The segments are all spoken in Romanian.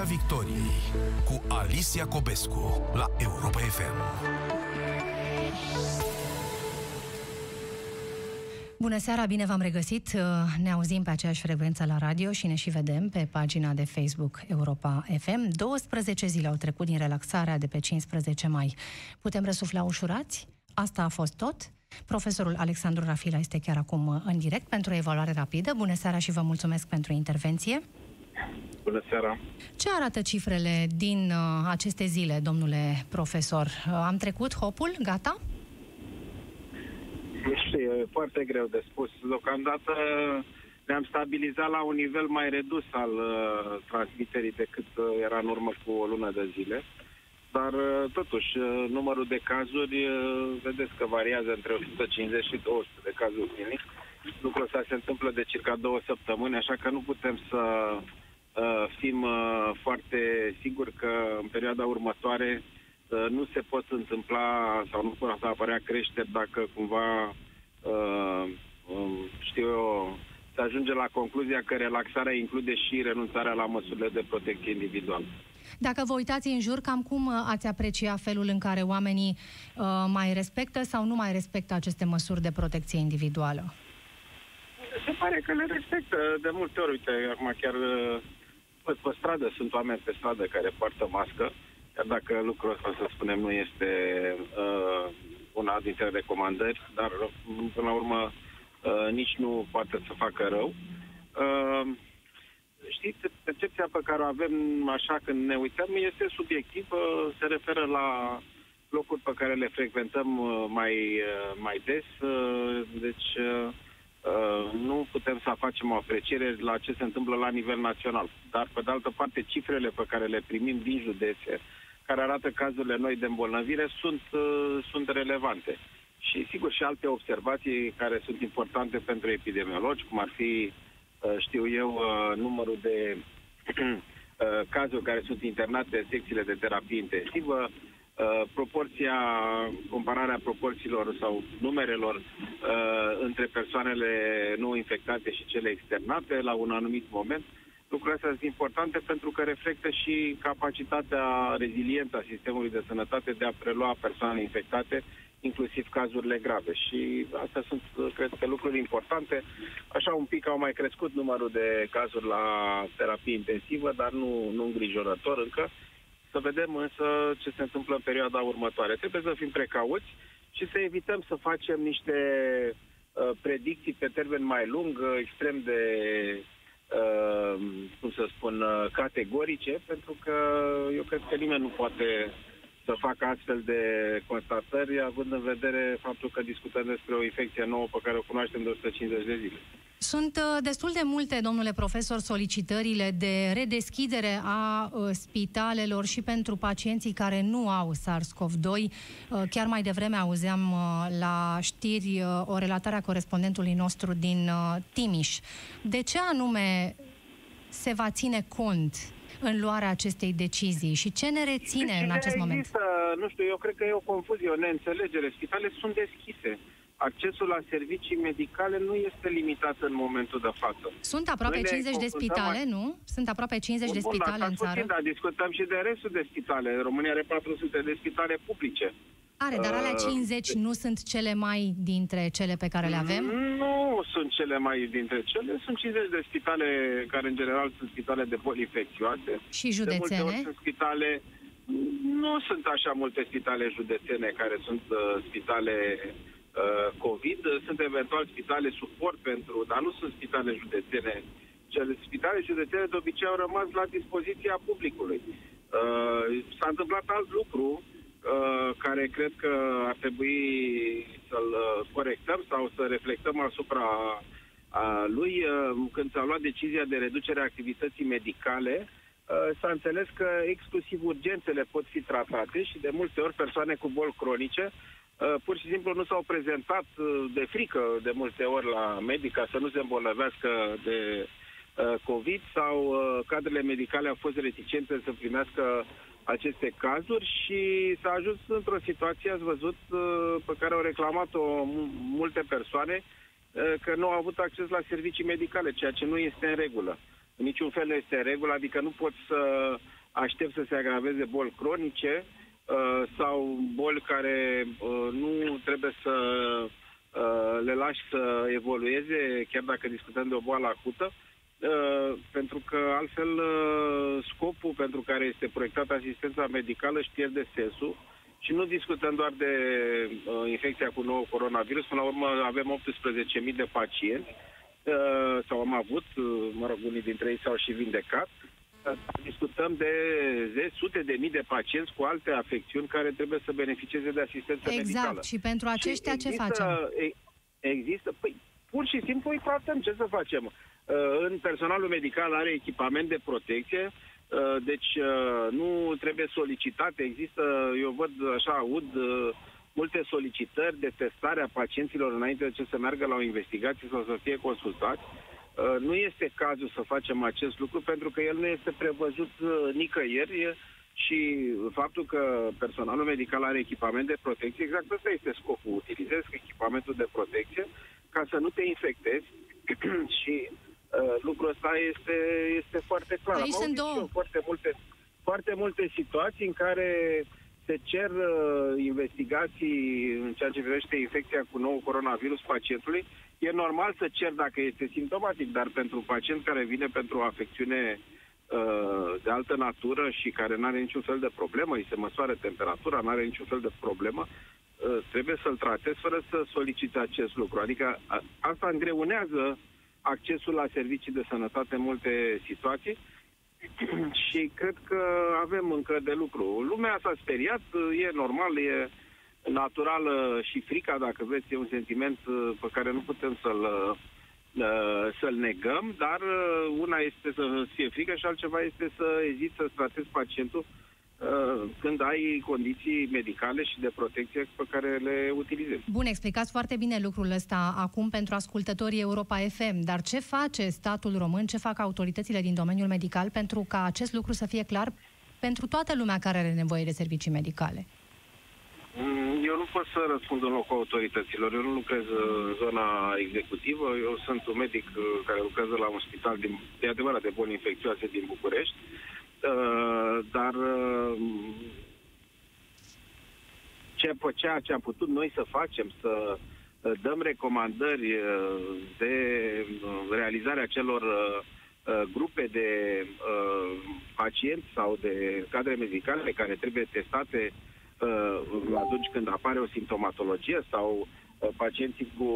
Piața Victoriei cu Alicia Cobescu la Europa FM. Bună seara, bine v-am regăsit. Ne auzim pe aceeași frecvență la radio și ne și vedem pe pagina de Facebook Europa FM. 12 zile au trecut din relaxarea de pe 15 mai. Putem răsufla ușurați? Asta a fost tot? Profesorul Alexandru Rafila este chiar acum în direct pentru o evaluare rapidă. Bună seara și vă mulțumesc pentru intervenție. Bună seara! Ce arată cifrele din uh, aceste zile, domnule profesor? Uh, am trecut hopul? Gata? Știu, e foarte greu de spus. Deocamdată ne-am stabilizat la un nivel mai redus al uh, transmiterii decât uh, era în urmă cu o lună de zile. Dar, uh, totuși, uh, numărul de cazuri, uh, vedeți că variază între 150 și 200 de cazuri zilnic. Lucrul ăsta se întâmplă de circa două săptămâni, așa că nu putem să uh, fim uh, foarte siguri că în perioada următoare uh, nu se pot întâmpla sau nu pot apărea creșteri dacă cumva, uh, um, știu eu, se ajunge la concluzia că relaxarea include și renunțarea la măsurile de protecție individuală. Dacă vă uitați în jur, cam cum uh, ați aprecia felul în care oamenii uh, mai respectă sau nu mai respectă aceste măsuri de protecție individuală? Se pare că le respectă de multe ori. Uite, acum chiar uh, pe, pe stradă sunt oameni pe stradă care poartă mască, chiar dacă lucrul ăsta, să spunem, nu este uh, una dintre recomandări, dar până la urmă uh, nici nu poate să facă rău. Uh, știți, percepția pe care o avem așa când ne uităm este subiectivă, se referă la locuri pe care le frecventăm uh, mai, uh, mai des, uh, deci nu putem să facem o apreciere la ce se întâmplă la nivel național. Dar, pe de altă parte, cifrele pe care le primim din județe, care arată cazurile noi de îmbolnăvire, sunt, sunt relevante. Și, sigur, și alte observații care sunt importante pentru epidemiologi, cum ar fi uh, Uh, știu eu, uh, numărul de uh, cazuri care sunt internate în secțiile de terapie intensivă, proporția, compararea proporțiilor sau numerelor între persoanele nou infectate și cele externate la un anumit moment. Lucrurile astea sunt importante pentru că reflectă și capacitatea rezilientă a sistemului de sănătate de a prelua persoane infectate inclusiv cazurile grave. Și astea sunt, cred că, lucruri importante. Așa un pic au mai crescut numărul de cazuri la terapie intensivă, dar nu, nu îngrijorător încă. Să vedem însă ce se întâmplă în perioada următoare. Trebuie să fim precauți și să evităm să facem niște uh, predicții pe termen mai lung, uh, extrem de, uh, cum să spun, uh, categorice, pentru că eu cred că nimeni nu poate să facă astfel de constatări, având în vedere faptul că discutăm despre o infecție nouă pe care o cunoaștem de 150 de zile. Sunt uh, destul de multe, domnule profesor, solicitările de redeschidere a uh, spitalelor și pentru pacienții care nu au SARS-CoV-2. Uh, chiar mai devreme auzeam la știri o relatare a corespondentului nostru din Timiș. De ce anume se va ține cont în luarea acestei decizii și ce ne reține deci, în acest există, moment? Nu știu, eu cred că e o confuzie, o neînțelegere. Spitalele sunt deschise. Accesul la servicii medicale nu este limitat în momentul de față. Sunt aproape Noi 50 de spitale, mai... nu? Sunt aproape 50 bun, de spitale bun, în țară. Puțin, dar discutăm și de restul de spitale. România are 400 de spitale publice. Are, dar alea 50 uh, nu sunt cele mai dintre cele pe care le avem? Nu sunt cele mai dintre cele. Sunt 50 de spitale care, în general, sunt spitale de boli infecțioase. Și județene? De multe sunt spitale... Nu sunt așa multe spitale județene care sunt uh, spitale uh, COVID. Sunt eventual spitale suport pentru, dar nu sunt spitale județene. Cele spitale județene de obicei au rămas la dispoziția publicului. Uh, s-a întâmplat alt lucru Uh, care cred că ar trebui să-l uh, corectăm sau să reflectăm asupra uh, lui. Când s-a luat decizia de reducere a activității medicale, s-a înțeles că exclusiv urgențele pot fi tratate și de multe ori persoane cu boli cronice pur și simplu nu s-au prezentat de frică de multe ori la medic ca să nu se îmbolnăvească de COVID sau cadrele medicale au fost reticente să primească aceste cazuri și s-a ajuns într-o situație, ați văzut, uh, pe care au reclamat-o multe persoane, uh, că nu au avut acces la servicii medicale, ceea ce nu este în regulă. în niciun fel nu este regulă, adică nu poți să aștept să se agraveze boli cronice uh, sau boli care uh, nu trebuie să uh, le lași să evolueze, chiar dacă discutăm de o boală acută, uh, pentru că altfel uh, scopul pentru care este proiectată asistența medicală își pierde sensul și nu discutăm doar de uh, infecția cu nou coronavirus, până la urmă avem 18.000 de pacienți, uh, sau am avut, uh, mă rog, unii dintre ei s-au și vindecat, uh, discutăm de zeci, sute de mii de pacienți cu alte afecțiuni care trebuie să beneficieze de asistență exact. medicală. Exact. Și pentru aceștia și există, ce facem? Există, păi, pur și simplu îi tratăm. Ce să facem? Uh, în personalul medical are echipament de protecție, Uh, deci uh, nu trebuie solicitate. Există, eu văd așa, aud uh, multe solicitări de testare a pacienților înainte de ce să meargă la o investigație sau să fie consultați. Nu este cazul să facem acest lucru pentru că el nu este prevăzut nicăieri și faptul că personalul medical are echipament de protecție, exact ăsta este scopul. Utilizezi echipamentul de protecție ca să nu te infectezi și Uh, lucrul ăsta este, este foarte clar. Aici sunt două. Foarte multe, foarte multe situații în care se cer uh, investigații în ceea ce privește infecția cu nou coronavirus pacientului. E normal să cer dacă este simptomatic, dar pentru pacient care vine pentru o afecțiune uh, de altă natură și care nu are niciun fel de problemă, îi se măsoară temperatura, nu are niciun fel de problemă, uh, trebuie să-l tratezi fără să soliciți acest lucru. Adică a, asta îngreunează accesul la servicii de sănătate în multe situații și cred că avem încă de lucru. Lumea s-a speriat, e normal, e natural și frica, dacă vreți, e un sentiment uh, pe care nu putem să-l, uh, să-l negăm, dar uh, una este să fie frică și altceva este să eziți să tratezi pacientul Uh, când ai condiții medicale și de protecție pe care le utilizezi. Bun, explicați foarte bine lucrul ăsta acum pentru ascultătorii Europa FM, dar ce face statul român, ce fac autoritățile din domeniul medical pentru ca acest lucru să fie clar pentru toată lumea care are nevoie de servicii medicale? Mm, eu nu pot să răspund în locul autorităților. Eu nu lucrez în zona executivă. Eu sunt un medic uh, care lucrează la un spital din, de adevărat de boli infecțioase din București. Uh, dar uh, ce, ceea ce am putut noi să facem, să uh, dăm recomandări de realizarea celor grupe de pacienți sau de cadre medicale care trebuie testate atunci când apare o simptomatologie sau pacienții cu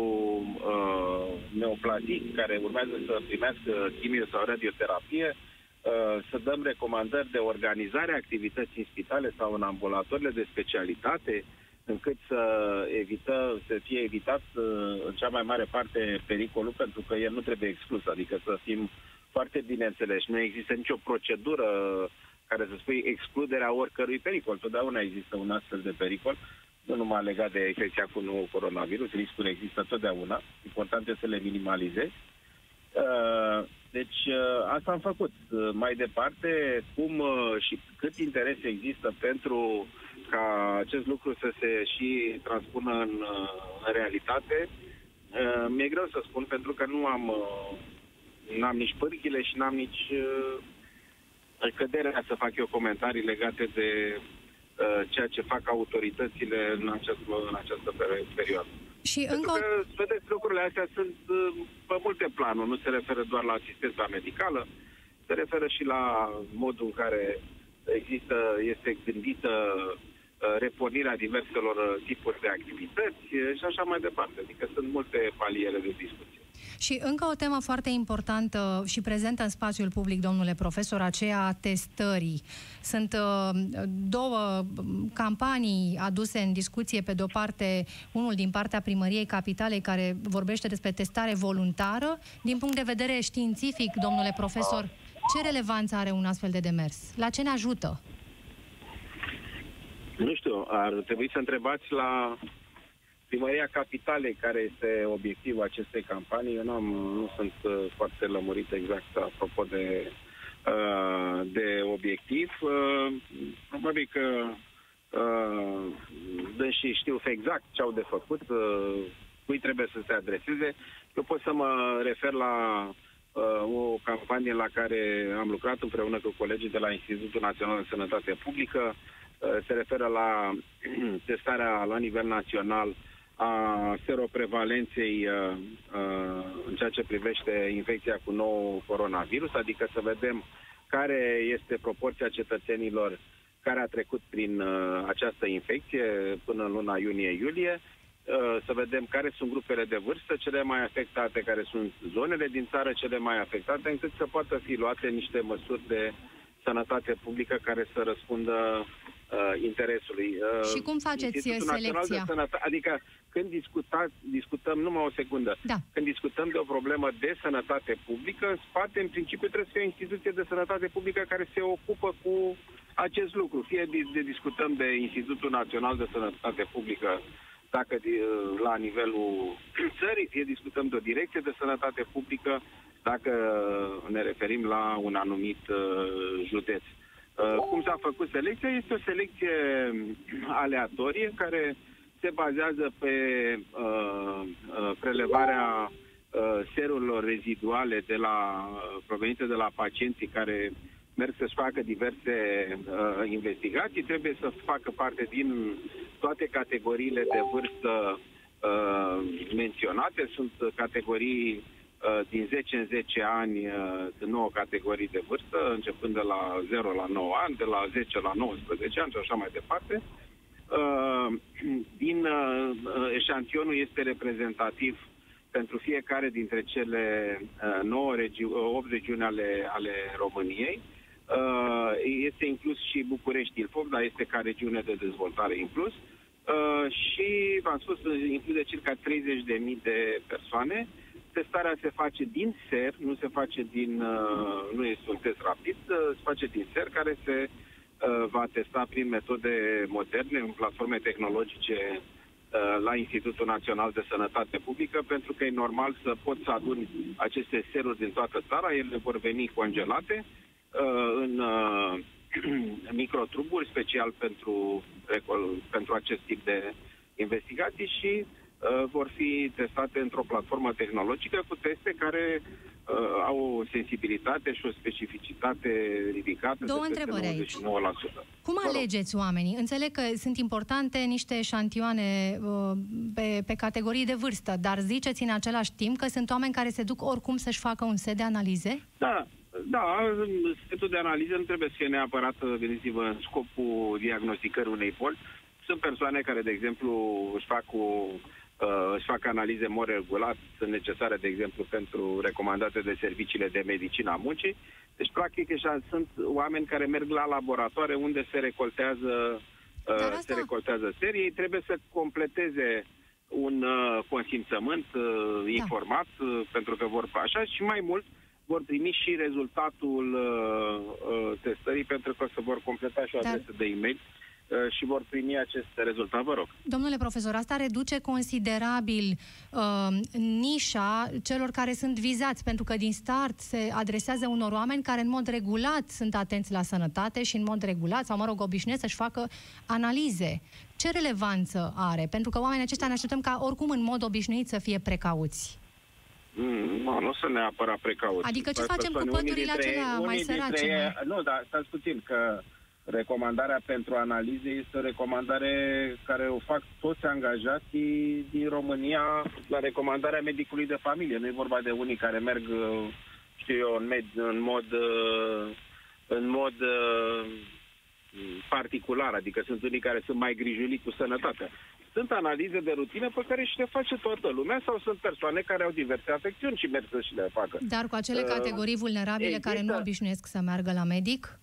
neoplazii care urmează să primească chimio sau radioterapie, Uh, să dăm recomandări de organizare a activității în spitale sau în ambulatorile de specialitate, încât să evită, să fie evitat uh, în cea mai mare parte pericolul, pentru că el nu trebuie exclus, adică să fim foarte bine înțeleși. Nu există nicio procedură care să spui excluderea oricărui pericol. Totdeauna există un astfel de pericol, nu numai legat de infecția cu nou coronavirus, riscuri există totdeauna. Important este să le minimalizezi. Uh, deci uh, asta am făcut. Uh, mai departe, cum uh, și cât interes există pentru ca acest lucru să se și transpună în, în realitate, mi-e greu să spun pentru că nu am, n-am nici pârghile și n-am nici căderea să fac eu comentarii legate de ceea ce fac autoritățile în această, în această perioadă. Și Pentru încă... că, vedeți, lucrurile astea sunt uh, pe multe planuri, nu se referă doar la asistența medicală, se referă și la modul în care există, este gândită uh, repornirea diverselor uh, tipuri de activități și așa mai departe. Adică sunt multe paliere de discuție. Și încă o temă foarte importantă și prezentă în spațiul public, domnule profesor, aceea a testării. Sunt uh, două campanii aduse în discuție, pe de-o parte, unul din partea primăriei capitalei care vorbește despre testare voluntară. Din punct de vedere științific, domnule profesor, ce relevanță are un astfel de demers? La ce ne ajută? Nu știu, ar trebui să întrebați la Primăria Capitalei, care este obiectivul acestei campanii, eu n-am, nu sunt uh, foarte lămurit exact apropo de, uh, de obiectiv. Uh, probabil că și știu exact ce au de făcut, cui trebuie să se adreseze. Eu pot să mă refer la o campanie la care am lucrat împreună cu colegii de la Institutul Național de Sănătate Publică. Se referă la testarea la nivel național a seroprevalenței în ceea ce privește infecția cu nou coronavirus, adică să vedem care este proporția cetățenilor care a trecut prin această infecție până în luna iunie-iulie Uh, să vedem care sunt grupele de vârstă cele mai afectate, care sunt zonele din țară cele mai afectate, încât să poată fi luate niște măsuri de sănătate publică care să răspundă uh, interesului. Uh, Și cum faceți Institutul selecția? De Sănătate, adică când discuta, discutăm, numai o secundă, da. când discutăm de o problemă de sănătate publică, în spate, în principiu, trebuie să fie o instituție de sănătate publică care se ocupă cu acest lucru. Fie de, de discutăm de Institutul Național de Sănătate Publică dacă la nivelul țării, fie discutăm de o direcție de sănătate publică, dacă ne referim la un anumit uh, județ. Uh, cum s-a făcut selecția? Este o selecție aleatorie care se bazează pe uh, uh, prelevarea uh, serurilor reziduale de la, provenite de la pacienții care merg să-și facă diverse uh, investigații, trebuie să facă parte din toate categoriile de vârstă uh, menționate. Sunt categorii uh, din 10 în 10 ani, uh, sunt 9 categorii de vârstă, începând de la 0 la 9 ani, de la 10 la 19 ani și așa mai departe. Uh, din uh, eșantionul este reprezentativ pentru fiecare dintre cele uh, 9 regi- 8 regiuni ale, ale României. Uh, este inclus și București Ilfov, dar este ca regiune de dezvoltare inclus. Uh, și, v-am spus, include circa 30.000 de persoane. Testarea se face din SER, nu se face din, uh, nu este un test rapid, se face din SER, care se va testa prin metode moderne, în platforme tehnologice la Institutul Național de Sănătate Publică, pentru că e normal să poți să aduni aceste seruri din toată țara, ele vor veni congelate, Uh, în uh, microtruburi, special pentru, pentru acest tip de investigații și uh, vor fi testate într-o platformă tehnologică cu teste care uh, au o sensibilitate și o specificitate ridicată Două de întrebări 99%. aici. Cum alegeți oamenii? Înțeleg că sunt importante niște șantioane uh, pe, pe categorii de vârstă, dar ziceți în același timp că sunt oameni care se duc oricum să-și facă un set de analize? Da, da, setul de analiză nu trebuie să fie neapărat, gândiți-vă, în scopul diagnosticării unei boli. Sunt persoane care, de exemplu, își fac, o, uh, își fac analize în mod regulat, sunt necesare, de exemplu, pentru recomandate de serviciile de medicină a muncii. Deci, practic, așa, sunt oameni care merg la laboratoare unde se recoltează, uh, asta... se recoltează serii. Ei trebuie să completeze un uh, consimțământ uh, da. informat, uh, pentru că vor așa și mai mult, uh, vor primi și rezultatul uh, uh, testării pentru că se vor completa și o adresă Dar... de e-mail uh, și vor primi acest rezultat, vă rog. Domnule profesor, asta reduce considerabil uh, nișa celor care sunt vizați, pentru că din start se adresează unor oameni care în mod regulat sunt atenți la sănătate și în mod regulat, sau mă rog, obișnuiesc să-și facă analize. Ce relevanță are? Pentru că oamenii aceștia ne așteptăm ca oricum în mod obișnuit să fie precauți. Mm, nu, nu sunt neapărat precauți. Adică ce facem cu pădurile acelea mai sărace? Ei, nu, dar stați puțin, că recomandarea pentru analize este o recomandare care o fac toți angajații din România la recomandarea medicului de familie. Nu e vorba de unii care merg, știu eu, în, med, în mod, în mod particular, adică sunt unii care sunt mai grijuli cu sănătatea. Sunt analize de rutină pe care și le face toată lumea sau sunt persoane care au diverse afecțiuni și merg să și le facă. Dar cu acele uh, categorii vulnerabile există... care nu obișnuiesc să meargă la medic?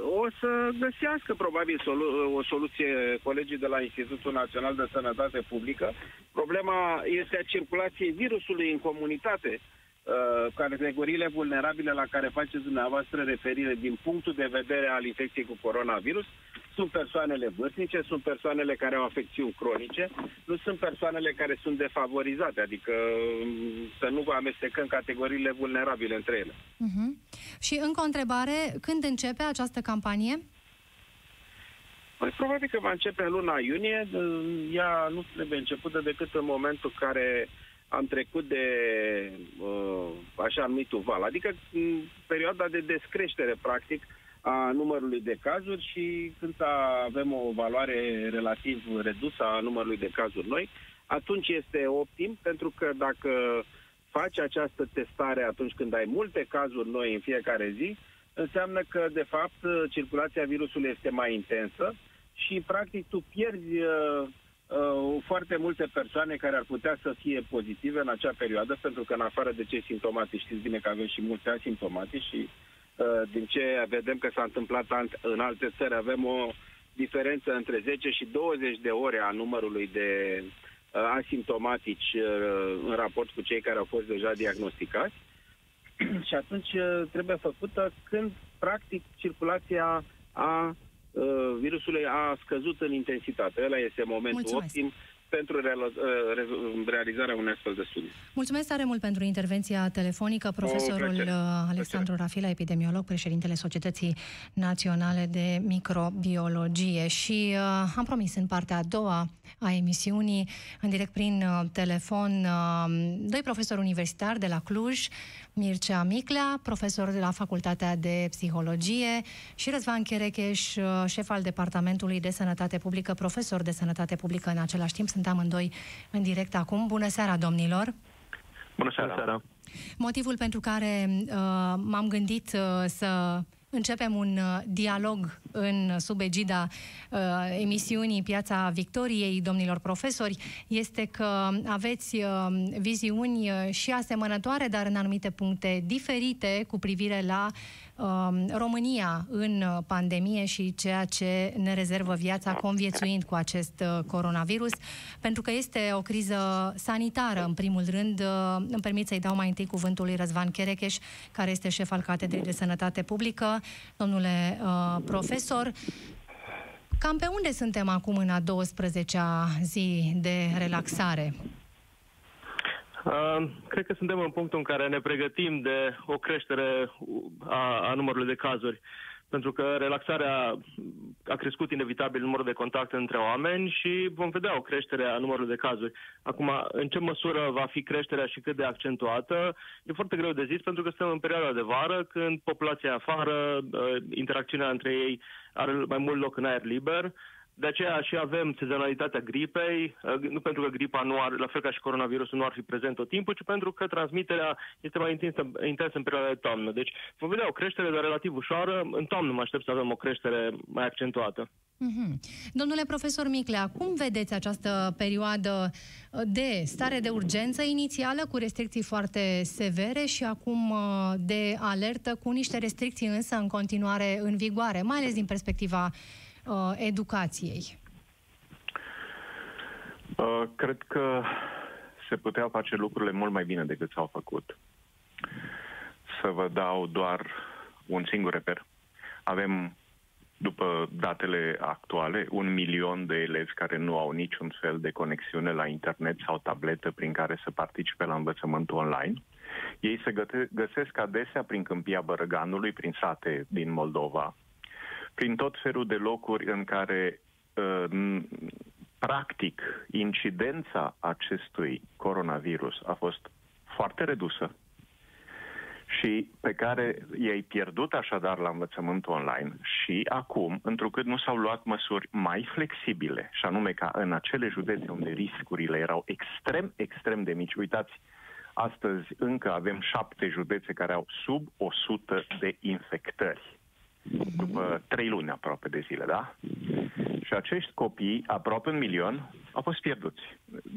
O să găsească probabil solu- o soluție colegii de la Institutul Național de Sănătate Publică. Problema este a circulației virusului în comunitate. Uh, categoriile vulnerabile la care faceți dumneavoastră referire din punctul de vedere al infecției cu coronavirus sunt persoanele vârstnice, sunt persoanele care au afecțiuni cronice, nu sunt persoanele care sunt defavorizate, adică um, să nu vă amestecăm categoriile vulnerabile între ele. Uh-huh. Și încă o întrebare, când începe această campanie? Păi, probabil că va începe în luna iunie. Ea nu trebuie începută decât în momentul în care am trecut de uh, așa numitul val, adică în perioada de descreștere, practic, a numărului de cazuri și când avem o valoare relativ redusă a numărului de cazuri noi, atunci este optim, pentru că dacă faci această testare atunci când ai multe cazuri noi în fiecare zi, înseamnă că, de fapt, circulația virusului este mai intensă și, practic, tu pierzi uh, uh, foarte multe persoane care ar putea să fie pozitive în acea perioadă, pentru că, în afară de cei simptomatici, știți bine că avem și mulți asimptomatici și uh, din ce vedem că s-a întâmplat în alte țări, avem o diferență între 10 și 20 de ore a numărului de uh, asimptomatici uh, în raport cu cei care au fost deja diagnosticați. și atunci uh, trebuie făcută când, practic, circulația a uh, virusului a scăzut în intensitate. Ăla este momentul Mulțumesc. optim pentru uh, realizarea unei astfel de studii. Mulțumesc tare mult pentru intervenția telefonică. Profesorul Alexandru Rafila, epidemiolog, președintele Societății Naționale de Microbiologie. Și uh, am promis în partea a doua a emisiunii, în direct prin uh, telefon, uh, doi profesori universitari de la Cluj, Mircea Miclea, profesor de la Facultatea de Psihologie și Răzvan Cherecheș, șef al Departamentului de Sănătate Publică, profesor de Sănătate Publică în același timp. Sunt amândoi în direct acum. Bună seara, domnilor! Bună seara! Bună seara. Motivul pentru care uh, m-am gândit uh, să începem un uh, dialog în sub egida uh, emisiunii Piața Victoriei, domnilor profesori, este că aveți uh, viziuni uh, și asemănătoare, dar în anumite puncte diferite cu privire la uh, Um, România în pandemie și ceea ce ne rezervă viața conviețuind cu acest uh, coronavirus, pentru că este o criză sanitară, în primul rând. Uh, îmi permit să-i dau mai întâi cuvântul lui Răzvan Cherecheș, care este șef al Catedrei de Sănătate Publică. Domnule uh, profesor, Cam pe unde suntem acum în a 12-a zi de relaxare? Uh, cred că suntem în punctul în care ne pregătim de o creștere a, a numărului de cazuri, pentru că relaxarea a crescut inevitabil numărul de contacte între oameni și vom vedea o creștere a numărului de cazuri. Acum, în ce măsură va fi creșterea și cât de accentuată, e foarte greu de zis, pentru că suntem în perioada de vară, când populația afară, uh, interacțiunea între ei are mai mult loc în aer liber, de aceea și avem sezonalitatea gripei, uh, nu pentru că gripa nu ar, la fel ca și coronavirusul, nu ar fi prezent tot timpul, ci pentru că transmiterea este mai intensă, intensă în perioada de toamnă. Deci vom vedea o creștere, dar relativ ușoară. În toamnă mă aștept să avem o creștere mai accentuată. Mm-hmm. Domnule profesor Miclea, cum vedeți această perioadă uh, de stare de urgență inițială cu restricții foarte severe și acum uh, de alertă cu niște restricții însă în continuare în vigoare, mai ales din perspectiva uh, educației? Uh, cred că se puteau face lucrurile mult mai bine decât s-au făcut. Să vă dau doar un singur reper. Avem, după datele actuale, un milion de elevi care nu au niciun fel de conexiune la internet sau tabletă prin care să participe la învățământul online. Ei se găsesc adesea prin câmpia Bărăganului, prin sate din Moldova, prin tot felul de locuri în care uh, practic incidența acestui coronavirus a fost foarte redusă și pe care i-ai pierdut așadar la învățământul online și acum, întrucât nu s-au luat măsuri mai flexibile, și anume ca în acele județe unde riscurile erau extrem, extrem de mici, uitați, astăzi încă avem șapte județe care au sub 100 de infectări după trei luni aproape de zile, da? Și acești copii, aproape un milion, au fost pierduți.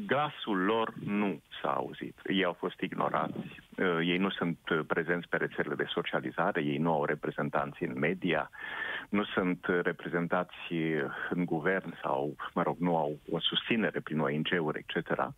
Glasul lor nu s-a auzit. Ei au fost ignorați, uh, ei nu sunt prezenți pe rețelele de socializare, ei nu au reprezentanți în media, nu sunt reprezentați în guvern sau, mă rog, nu au o susținere prin ONG-uri, etc.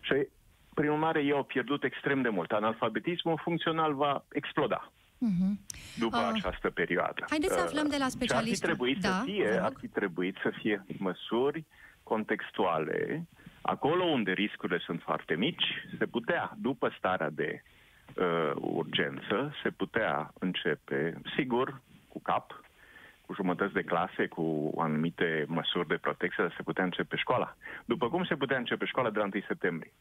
Și, prin urmare, ei au pierdut extrem de mult. Analfabetismul funcțional va exploda uh-huh. după uh, această perioadă. Haideți să aflăm de la specialiști. ar fi trebuit da, să fie, ar fi trebuit să fie măsuri contextuale, acolo unde riscurile sunt foarte mici, se putea, după starea de uh, urgență, se putea începe, sigur, cu cap, cu jumătăți de clase, cu anumite măsuri de protecție, se putea începe școala. După cum se putea începe școala de la 1 septembrie.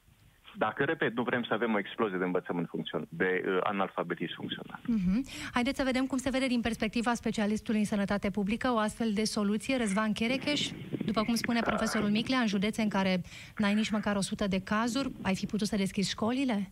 Dacă, repet, nu vrem să avem o explozie de învățământ funcțional, de uh, analfabetism funcțional. Uh-huh. Haideți să vedem cum se vede din perspectiva specialistului în sănătate publică o astfel de soluție. Răzvan Cherecheș, după cum spune profesorul Miclea, în județe în care n-ai nici măcar 100 de cazuri, ai fi putut să deschizi școlile?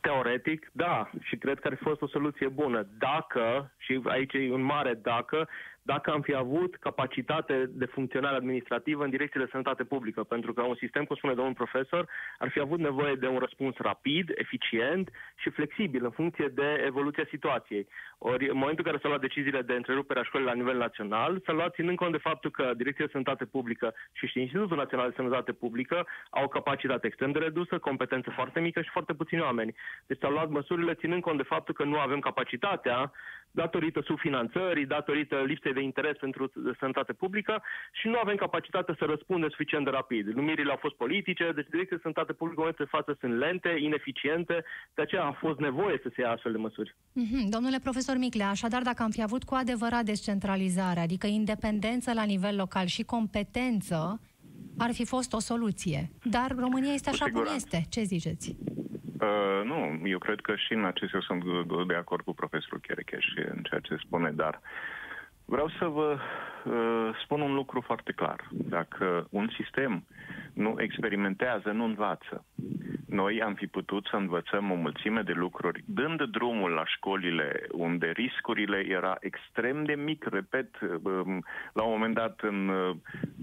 Teoretic, da, și cred că ar fi fost o soluție bună. Dacă, și aici e un mare dacă, dacă am fi avut capacitate de funcționare administrativă în direcție de sănătate publică, pentru că un sistem, cum spune domnul profesor, ar fi avut nevoie de un răspuns rapid, eficient și flexibil în funcție de evoluția situației. Ori, în momentul în care s-au luat deciziile de întrerupere a școlii la nivel național, s-a luat ținând cont de faptul că Direcția de Sănătate Publică și, și Institutul Național de Sănătate Publică au o capacitate extrem de redusă, competență foarte mică și foarte puțini oameni. Deci s-au luat măsurile ținând cont de faptul că nu avem capacitatea datorită subfinanțării, datorită lipsei de interes pentru sănătate publică și nu avem capacitate să răspundem suficient de rapid. Numirile au fost politice, deci direcția de sănătate publică în momentul de față sunt lente, ineficiente, de aceea a fost nevoie să se ia astfel de măsuri. Mm-hmm. Domnule profesor Miclea, așadar dacă am fi avut cu adevărat descentralizare, adică independență la nivel local și competență, ar fi fost o soluție. Dar România este așa cum este. Ce ziceți? Uh, nu, eu cred că și în acest eu sunt de acord cu profesorul Cherecheș în ceea ce spune, dar vreau să vă uh, spun un lucru foarte clar. Dacă un sistem nu experimentează, nu învață. Noi am fi putut să învățăm o mulțime de lucruri, dând drumul la școlile unde riscurile era extrem de mic, repet, um, la un moment dat în,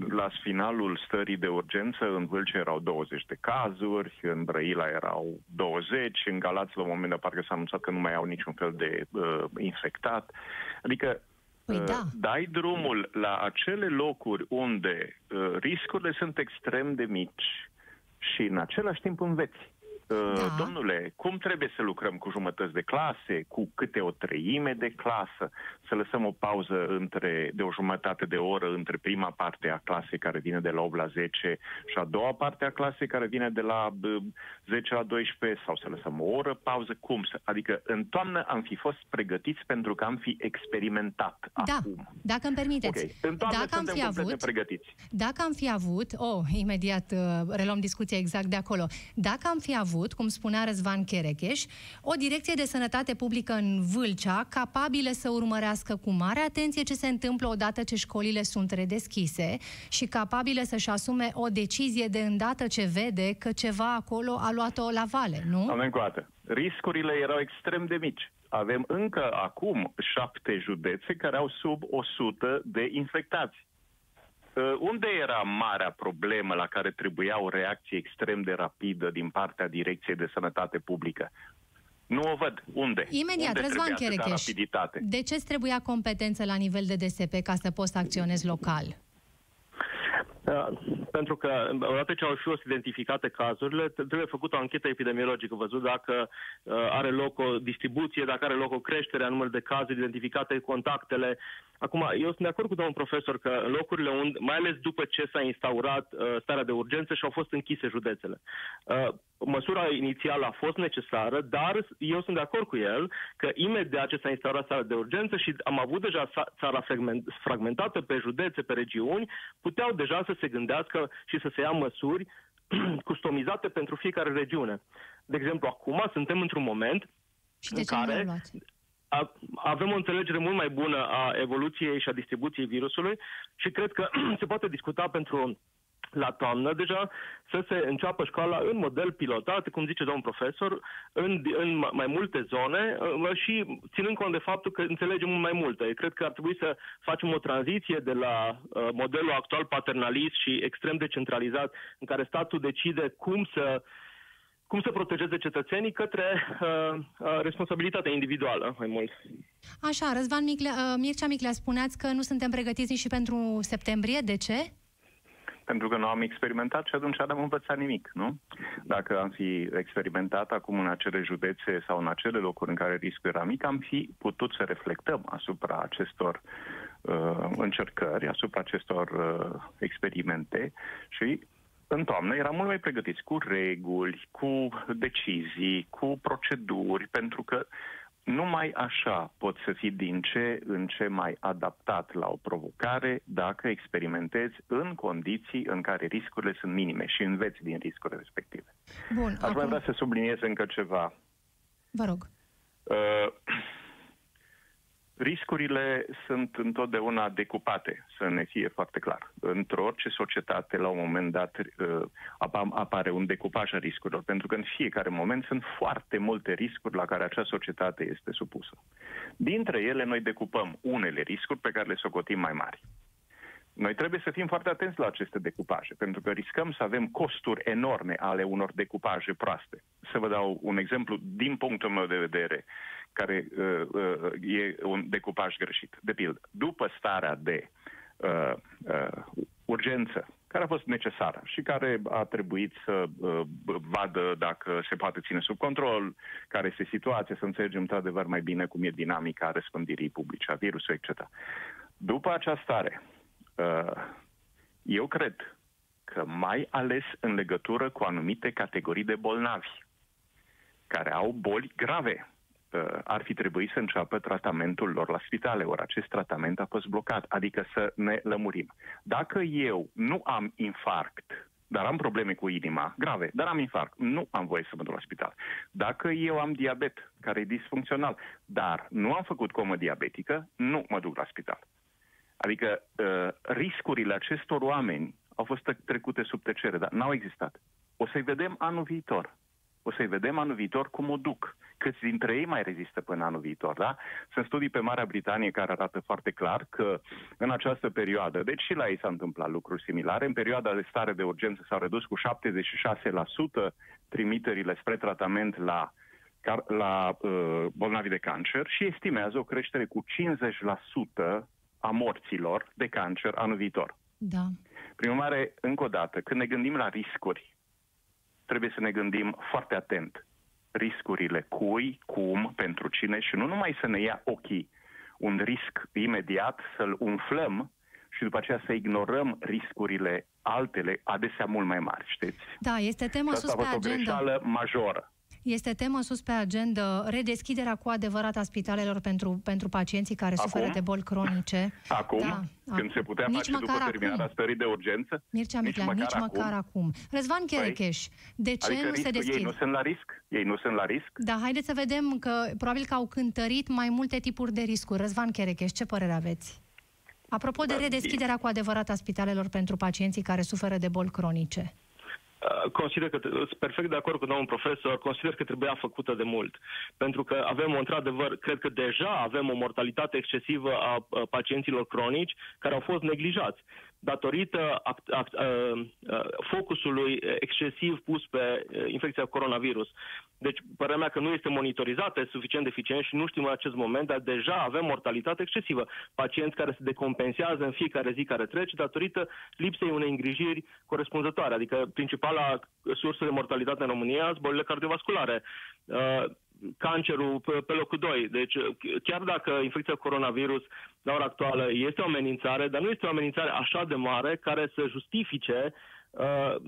la finalul stării de urgență în Vâlcea erau 20 de cazuri, în Brăila erau 20, în Galați la un moment dat parcă s-a anunțat că nu mai au niciun fel de uh, infectat. Adică Păi uh, da. dai drumul la acele locuri unde uh, riscurile sunt extrem de mici și în același timp înveți. Uh, da. Domnule, cum trebuie să lucrăm cu jumătăți de clase, cu câte o treime de clasă, să lăsăm o pauză între, de o jumătate de oră între prima parte a clasei care vine de la 8 la 10 și a doua parte a clasei care vine de la 10 la 12 sau să lăsăm o oră pauză? Cum? Să, adică în toamnă am fi fost pregătiți pentru că am fi experimentat da, acum. dacă îmi permiteți. Okay. În toamnă dacă suntem am fi avut, pregătiți. Dacă am fi avut, oh, imediat uh, reluăm discuția exact de acolo, dacă am fi avut avut, cum spunea Răzvan Cherecheș, o direcție de sănătate publică în Vâlcea, capabilă să urmărească cu mare atenție ce se întâmplă odată ce școlile sunt redeschise și capabilă să-și asume o decizie de îndată ce vede că ceva acolo a luat-o la vale, nu? Doamne riscurile erau extrem de mici. Avem încă acum șapte județe care au sub 100 de infectați. Uh, unde era marea problemă la care trebuia o reacție extrem de rapidă din partea Direcției de Sănătate Publică? Nu o văd. Unde? Imediat, Unde Răzvan Cherecheș. De ce trebuia competență la nivel de DSP ca să poți să acționezi local? Da, pentru că odată ce au fost identificate cazurile, trebuie făcută o anchetă epidemiologică, văzut dacă uh, are loc o distribuție, dacă are loc o creștere a numărului de cazuri identificate, contactele. Acum, eu sunt de acord cu domnul profesor că în locurile unde, mai ales după ce s-a instaurat uh, starea de urgență și au fost închise județele. Uh, măsura inițială a fost necesară, dar eu sunt de acord cu el că imediat ce s-a instaurat starea de urgență și am avut deja țara fragmentată pe județe, pe regiuni, puteau deja să se gândească și să se ia măsuri customizate pentru fiecare regiune. De exemplu, acum suntem într-un moment și de în care avem o înțelegere mult mai bună a evoluției și a distribuției virusului și cred că se poate discuta pentru la toamnă deja să se înceapă școala în model pilotat, cum zice domnul profesor, în, în mai multe zone uh, și ținând cont de faptul că înțelegem mult mai multe. Cred că ar trebui să facem o tranziție de la uh, modelul actual paternalist și extrem de centralizat, în care statul decide cum să cum să protejeze cetățenii către uh, uh, responsabilitatea individuală mai mult. Așa, Răzvan Miclea, uh, Mircea Miclea, spuneați că nu suntem pregătiți nici și pentru septembrie. De ce? Pentru că nu am experimentat și atunci n-am învățat nimic, nu? Dacă am fi experimentat acum în acele județe sau în acele locuri în care riscul era mic, am fi putut să reflectăm asupra acestor uh, încercări, asupra acestor uh, experimente și în toamnă eram mult mai pregătiți cu reguli, cu decizii, cu proceduri, pentru că Numai așa poți să fii din ce în ce mai adaptat la o provocare dacă experimentezi în condiții în care riscurile sunt minime și înveți din riscurile respective. Bun, Aș acum... mai vrea să subliniez încă ceva. Vă rog. Uh, Riscurile sunt întotdeauna decupate, să ne fie foarte clar. Într-o orice societate, la un moment dat, uh, apare un decupaj a riscurilor, pentru că în fiecare moment sunt foarte multe riscuri la care acea societate este supusă. Dintre ele, noi decupăm unele riscuri pe care le socotim mai mari. Noi trebuie să fim foarte atenți la aceste decupaje, pentru că riscăm să avem costuri enorme ale unor decupaje proaste. Să vă dau un exemplu din punctul meu de vedere. Uh, care uh, uh, e un decupaj greșit. De pildă, după starea de uh, uh, urgență, care a fost necesară și care a trebuit să uh, vadă dacă se poate ține sub control, care este situația, să înțelegem într-adevăr mai bine cum e dinamica răspândirii publice a virusului, etc. După această stare, uh, eu cred că mai ales în legătură cu anumite categorii de bolnavi care au boli grave, uh, ar fi trebuit să înceapă tratamentul lor la spitale, ori acest tratament a fost blocat, adică să ne lămurim. Dacă eu nu am infarct, dar am probleme cu inima grave, dar am infarct, nu am voie să mă duc la spital. Dacă eu am diabet, care e disfuncțional, dar nu am făcut comă diabetică, nu mă duc la spital. Adică uh, riscurile acestor oameni au fost trecute sub tăcere, dar n-au existat. O să-i vedem anul viitor. O să-i vedem anul viitor cum o duc. Câți dintre ei mai rezistă până anul viitor, da? Sunt studii pe Marea Britanie care arată foarte clar că în această perioadă, deci și la ei s-a întâmplat lucruri similare, în perioada de stare de urgență s-au redus cu 76% trimiterile spre tratament la la uh, bolnavi de cancer și estimează o creștere cu 50% a morților de cancer anul viitor. Da. Prin urmare, încă o dată, când ne gândim la riscuri, trebuie să ne gândim foarte atent riscurile cui, cum, pentru cine și nu numai să ne ia ochii un risc imediat, să-l umflăm și după aceea să ignorăm riscurile altele, adesea mult mai mari, știți? Da, este tema sus pe agenda. o greșeală majoră. Este temă sus pe agenda redeschiderea cu adevărat a spitalelor pentru, pentru pacienții care acum? suferă de boli cronice. Acum? Da, când se putea nici face după terminarea stării de urgență? Mircea Miclea, nici, măcar, nici măcar acum. acum. Răzvan Cherecheș, de ce adică nu risc, se deschid? Ei nu sunt la risc? Ei nu sunt la risc? Da, haideți să vedem că probabil că au cântărit mai multe tipuri de riscuri. Răzvan Cherecheș, ce părere aveți? Apropo de da, redeschiderea cu adevărat a spitalelor pentru pacienții care suferă de boli cronice. Uh, consider că, sunt perfect de acord cu domnul profesor, consider că trebuia făcută de mult. Pentru că avem, într-adevăr, cred că deja avem o mortalitate excesivă a pacienților cronici care au fost neglijați datorită act, act, uh, uh, focusului excesiv pus pe uh, infecția coronavirus. Deci, părerea mea că nu este monitorizată suficient de eficient și nu știm în acest moment, dar deja avem mortalitate excesivă. Pacienți care se decompensează în fiecare zi care trece datorită lipsei unei îngrijiri corespunzătoare. Adică principala sursă de mortalitate în România sunt bolile cardiovasculare. Uh, cancerul pe, pe locul 2. Deci chiar dacă infecția coronavirus la ora actuală este o amenințare, dar nu este o amenințare așa de mare care să justifice uh,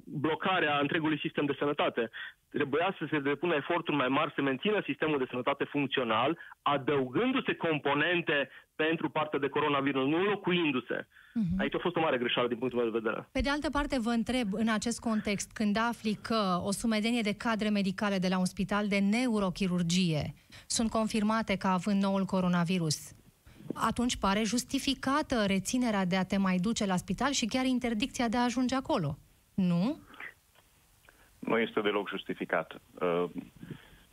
blocarea întregului sistem de sănătate. Trebuia să se depună eforturi mai mari să mențină sistemul de sănătate funcțional, adăugându-se componente pentru partea de coronavirus, nu înlocuindu-se. Uh-huh. Aici a fost o mare greșeală din punctul meu de vedere. Pe de altă parte, vă întreb, în acest context, când afli că o sumedenie de cadre medicale de la un spital de neurochirurgie sunt confirmate ca având noul coronavirus, atunci pare justificată reținerea de a te mai duce la spital și chiar interdicția de a ajunge acolo. Nu? Nu este deloc justificat. Uh,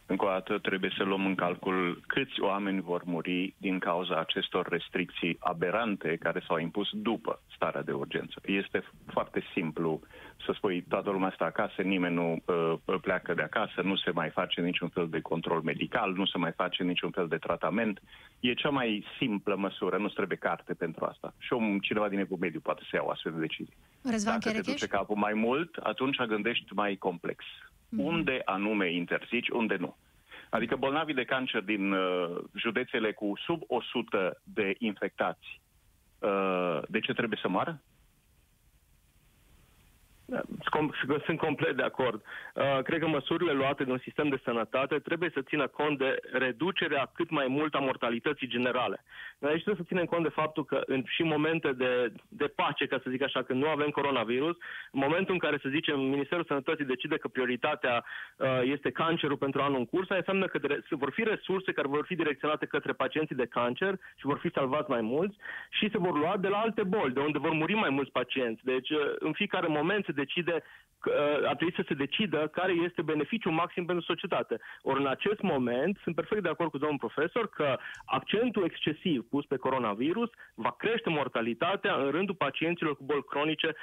încă o dată trebuie să luăm în calcul câți oameni vor muri din cauza acestor restricții aberante care s-au impus după starea de urgență. Este foarte simplu să spui toată lumea asta acasă, nimeni nu uh, pleacă de acasă, nu se mai face niciun fel de control medical, nu se mai face niciun fel de tratament. E cea mai simplă măsură, nu trebuie carte pentru asta. Și om, cineva din mediu poate să ia o astfel de decizii. Răzvan Dacă te duce capul mai mult, atunci gândești mai complex. Mm-hmm. Unde anume interzici, unde nu. Adică bolnavii de cancer din uh, județele cu sub 100 de infectați, uh, de ce trebuie să moară? Sunt complet de acord. Uh, cred că măsurile luate de un sistem de sănătate trebuie să țină cont de reducerea cât mai mult a mortalității generale. Aici trebuie să ținem cont de faptul că în și momente de, de pace, ca să zic așa, când nu avem coronavirus, în momentul în care, să zicem, Ministerul Sănătății decide că prioritatea uh, este cancerul pentru anul în curs, înseamnă că vor fi resurse care vor fi direcționate către pacienții de cancer și vor fi salvați mai mulți și se vor lua de la alte boli, de unde vor muri mai mulți pacienți. Deci, uh, în fiecare moment se decide, uh, ar trebui să se decidă care este beneficiul maxim pentru societate.Ori în acest moment, sunt perfect de acord cu domnul profesor că accentul excesiv pus pe coronavirus va crește mortalitatea în rândul pacienților cu boli cronice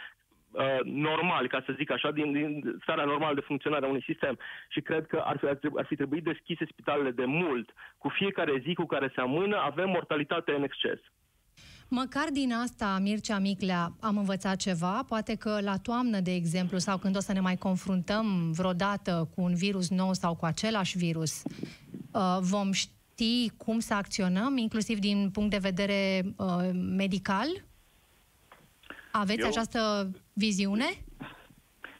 uh, normal, ca să zic așa, din, din starea normală de funcționare a unui sistem. Și cred că ar fi, ar, trebui, ar fi trebuit deschise spitalele de mult. Cu fiecare zi cu care se amână, avem mortalitate în exces. Măcar din asta, Mircea Miclea, am învățat ceva. Poate că la toamnă, de exemplu, sau când o să ne mai confruntăm vreodată cu un virus nou sau cu același virus, uh, vom ști cum să acționăm, inclusiv din punct de vedere uh, medical? Aveți Eu... această viziune?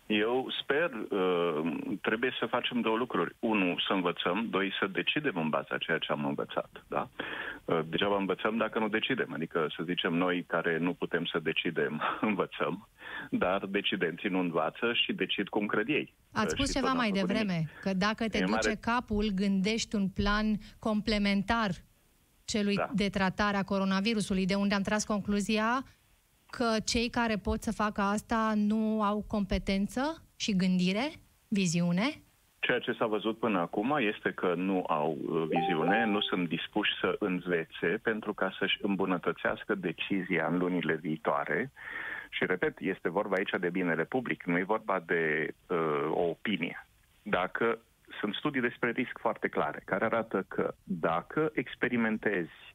Eu sper, uh, trebuie să facem două lucruri. Unu, să învățăm. Doi, să decidem în baza ceea ce am învățat. Da? Uh, degeaba învățăm dacă nu decidem. Adică, să zicem, noi care nu putem să decidem, învățăm, dar decidenții nu învață și decid cum cred ei. Ați spus ceva mai devreme, nimic. că dacă te e duce mare... capul, gândești un plan complementar celui da. de tratare a coronavirusului, de unde am tras concluzia că cei care pot să facă asta nu au competență și gândire, viziune? Ceea ce s-a văzut până acum este că nu au uh, viziune, nu sunt dispuși să învețe pentru ca să-și îmbunătățească decizia în lunile viitoare. Și, repet, este vorba aici de binele public, nu e vorba de uh, o opinie. Dacă sunt studii despre risc foarte clare, care arată că dacă experimentezi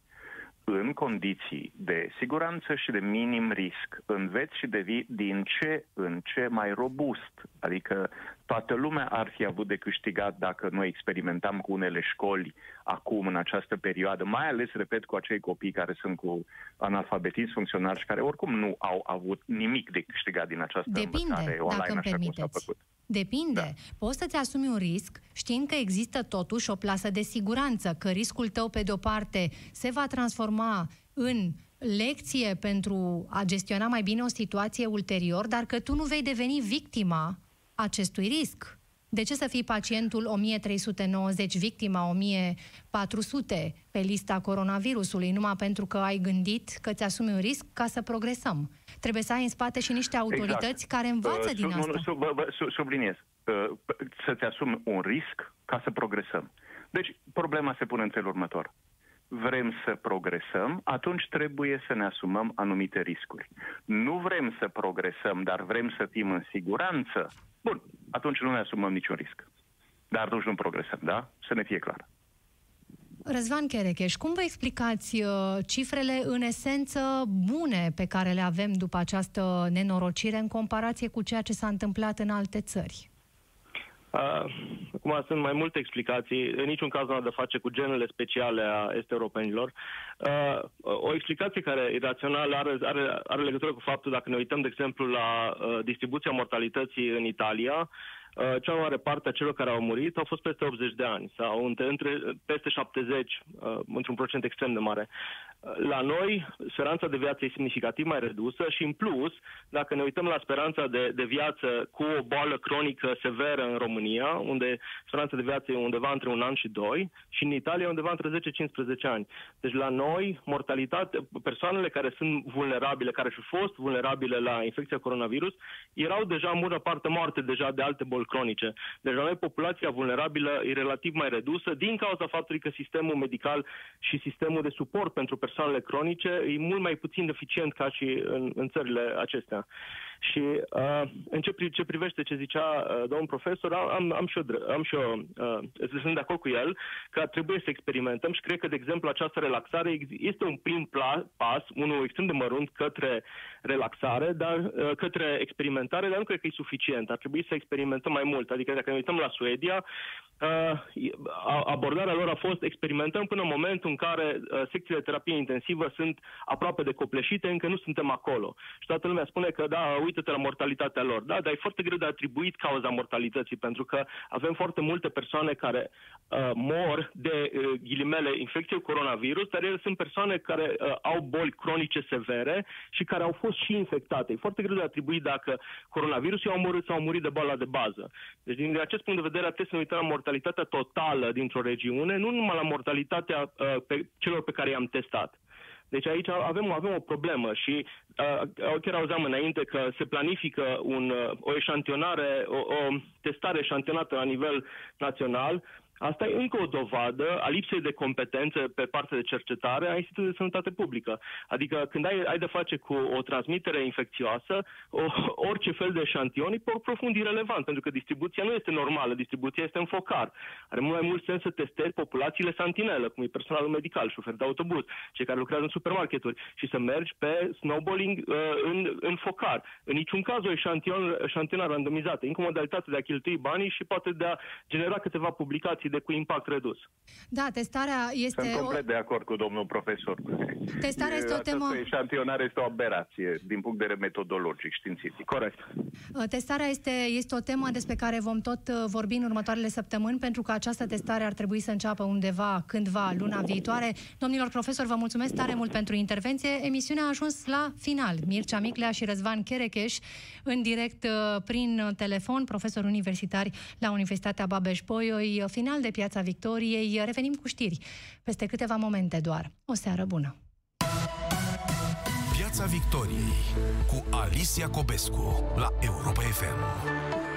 în condiții de siguranță și de minim risc, înveți și devii din ce în ce mai robust. Adică toată lumea ar fi avut de câștigat dacă noi experimentam cu unele școli acum, în această perioadă, mai ales, repet, cu acei copii care sunt cu analfabetism funcțional și care oricum nu au avut nimic de câștigat din această Depinde, învățare online, dacă așa permiteți. cum s-a făcut. Depinde. Da. Poți să-ți asumi un risc știind că există totuși o plasă de siguranță, că riscul tău, pe de-o parte, se va transforma în lecție pentru a gestiona mai bine o situație ulterior, dar că tu nu vei deveni victima acestui risc. De ce să fii pacientul 1390, victima 1400 pe lista coronavirusului, numai pentru că ai gândit că ți-asumi un risc ca să progresăm? Trebuie să ai în spate și niște autorități exact. care învață uh, din sub, asta. Sub, sub, subliniez. Uh, să-ți asumi un risc ca să progresăm. Deci, problema se pune în felul următor. Vrem să progresăm, atunci trebuie să ne asumăm anumite riscuri. Nu vrem să progresăm, dar vrem să fim în siguranță. Bun, atunci nu ne asumăm niciun risc. Dar atunci nu progresăm, da? Să ne fie clar. Răzvan Cherecheș, cum vă explicați uh, cifrele în esență bune pe care le avem după această nenorocire în comparație cu ceea ce s-a întâmplat în alte țări? Uh, acum sunt mai multe explicații. În niciun caz nu are de face cu genele speciale a est-europenilor. Uh, o explicație care irațională are, are, are legătură cu faptul, dacă ne uităm, de exemplu, la uh, distribuția mortalității în Italia, Uh, cea mai mare parte a celor care au murit au fost peste 80 de ani sau între, între peste 70, uh, într-un procent extrem de mare. Uh, la noi, speranța de viață e semnificativ mai redusă și, în plus, dacă ne uităm la speranța de, de viață cu o boală cronică severă în România, unde speranța de viață e undeva între un an și doi, și în Italia undeva între 10-15 ani. Deci la noi, mortalitate, persoanele care sunt vulnerabile, care și fost vulnerabile la infecția coronavirus, erau deja în bună parte moarte deja de alte boli boli cronice. Deci la noi populația vulnerabilă e relativ mai redusă din cauza faptului că sistemul medical și sistemul de suport pentru persoanele cronice e mult mai puțin eficient ca și în, în țările acestea. Și uh, în ce, ce privește ce zicea uh, domnul profesor, am, am și eu, am și eu uh, sunt de acord cu el că trebuie să experimentăm și cred că, de exemplu, această relaxare este un prim pla, pas, unul extrem de mărunt către relaxare, dar uh, către experimentare, dar nu cred că e suficient. Ar trebui să experimentăm mai mult. Adică dacă ne uităm la Suedia, uh, abordarea lor a fost experimentăm până în momentul în care uh, secțiile de terapie intensivă sunt aproape de copleșite, încă nu suntem acolo. Și toată lumea spune că, da, uită-te la mortalitatea lor. Da, dar e foarte greu de atribuit cauza mortalității, pentru că avem foarte multe persoane care uh, mor de uh, ghilimele infecție cu coronavirus, dar ele sunt persoane care uh, au boli cronice severe și care au fost și infectate. E foarte greu de atribuit dacă coronavirusul au murit sau au murit de boala de bază. Deci, din acest punct de vedere, trebuie să ne uităm la mortalitatea totală dintr-o regiune, nu numai la mortalitatea uh, pe celor pe care i-am testat. Deci aici avem, avem o problemă și uh, chiar auzeam înainte că se planifică un, uh, o eșantionare, o, o testare eșantionată la nivel național Asta e încă o dovadă a lipsei de competențe pe partea de cercetare a Institutului de Sănătate Publică. Adică când ai, ai de face cu o transmitere infecțioasă, o, orice fel de șantion e profund irrelevant, pentru că distribuția nu este normală, distribuția este în focar. Are mult mai mult sens să testezi populațiile santinelă, cum e personalul medical, șofer de autobuz, cei care lucrează în supermarketuri, și să mergi pe snowballing uh, în, în focar. În niciun caz o eșantion, eșantionare randomizată, încă o modalitate de a cheltui banii și poate de a genera câteva publicații de cu impact redus. Da, testarea este... Sunt complet o... de acord cu domnul profesor. Testarea este o temă... Eșantionare este o aberație din punct de vedere metodologic, științific. Corect. Uh, testarea este, este o temă despre care vom tot uh, vorbi în următoarele săptămâni, pentru că această testare ar trebui să înceapă undeva, cândva, luna viitoare. Domnilor profesori, vă mulțumesc tare mult pentru intervenție. Emisiunea a ajuns la final. Mircea Miclea și Răzvan Cherecheș, în direct uh, prin telefon, profesor universitari la Universitatea Babeș-Bolyai. Final de Piața Victoriei. Revenim cu știri peste câteva momente doar. O seară bună! Piața Victoriei cu Alicia Cobescu la Europa FM.